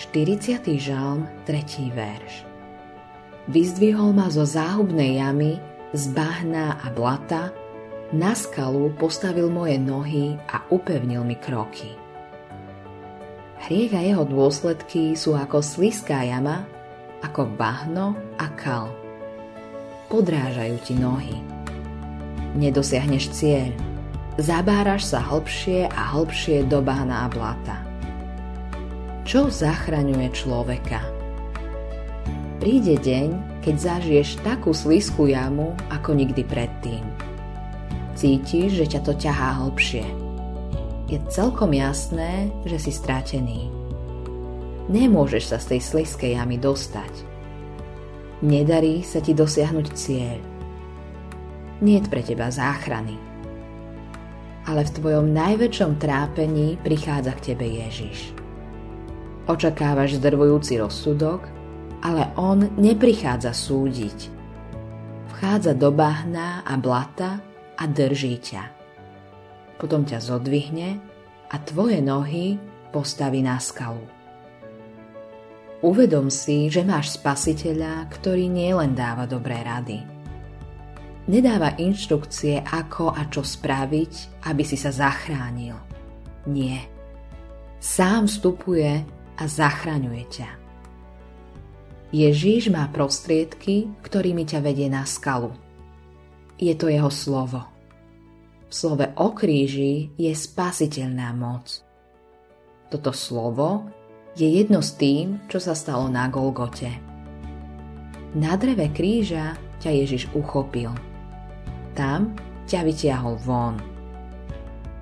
40. žalm, 3. verš. Vyzdvihol ma zo záhubnej jamy, z bahna a blata, na skalu postavil moje nohy a upevnil mi kroky. Hriech a jeho dôsledky sú ako sliská jama, ako bahno a kal. Podrážajú ti nohy. Nedosiahneš cieľ. Zabáraš sa hlbšie a hlbšie do bahna a blata čo zachraňuje človeka. Príde deň, keď zažiješ takú slízku jamu ako nikdy predtým. Cítiš, že ťa to ťahá hlbšie. Je celkom jasné, že si stratený. Nemôžeš sa z tej slízkej jamy dostať. Nedarí sa ti dosiahnuť cieľ. Nie pre teba záchrany. Ale v tvojom najväčšom trápení prichádza k tebe Ježiš Očakávaš zdrvujúci rozsudok, ale on neprichádza súdiť. Vchádza do bahna a blata a drží ťa. Potom ťa zodvihne a tvoje nohy postaví na skalu. Uvedom si, že máš spasiteľa, ktorý nielen dáva dobré rady. Nedáva inštrukcie, ako a čo spraviť, aby si sa zachránil. Nie. Sám vstupuje a zachraňuje ťa. Ježíš má prostriedky, ktorými ťa vedie na skalu. Je to jeho slovo. V slove o kríži je spasiteľná moc. Toto slovo je jedno s tým, čo sa stalo na Golgote. Na dreve kríža ťa Ježiš uchopil. Tam ťa vytiahol von.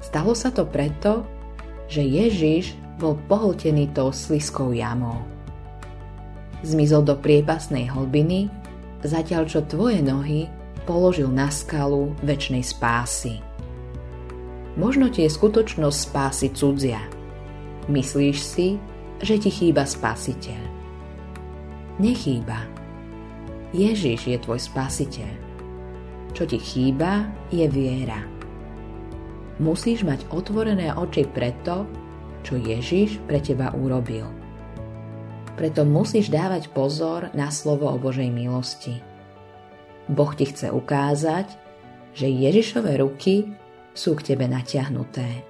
Stalo sa to preto, že Ježiš bol pohltený tou sliskou jamou. Zmizol do priepasnej hlbiny, zatiaľ čo tvoje nohy položil na skalu väčšnej spásy. Možno ti je skutočnosť spásy cudzia. Myslíš si, že ti chýba spasiteľ. Nechýba. Ježiš je tvoj spasiteľ. Čo ti chýba, je viera. Musíš mať otvorené oči preto, čo Ježiš pre teba urobil. Preto musíš dávať pozor na slovo o Božej milosti. Boh ti chce ukázať, že Ježišové ruky sú k tebe natiahnuté.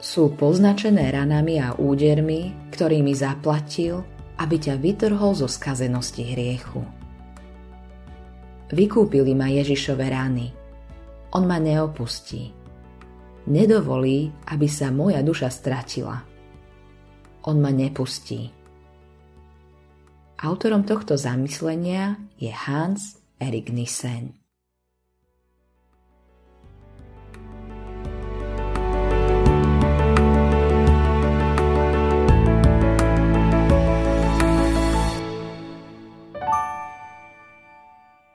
Sú poznačené ranami a údermi, ktorými zaplatil, aby ťa vytrhol zo skazenosti hriechu. Vykúpili ma Ježišove rany. On ma neopustí nedovolí, aby sa moja duša stratila. On ma nepustí. Autorom tohto zamyslenia je Hans Erik Nissen.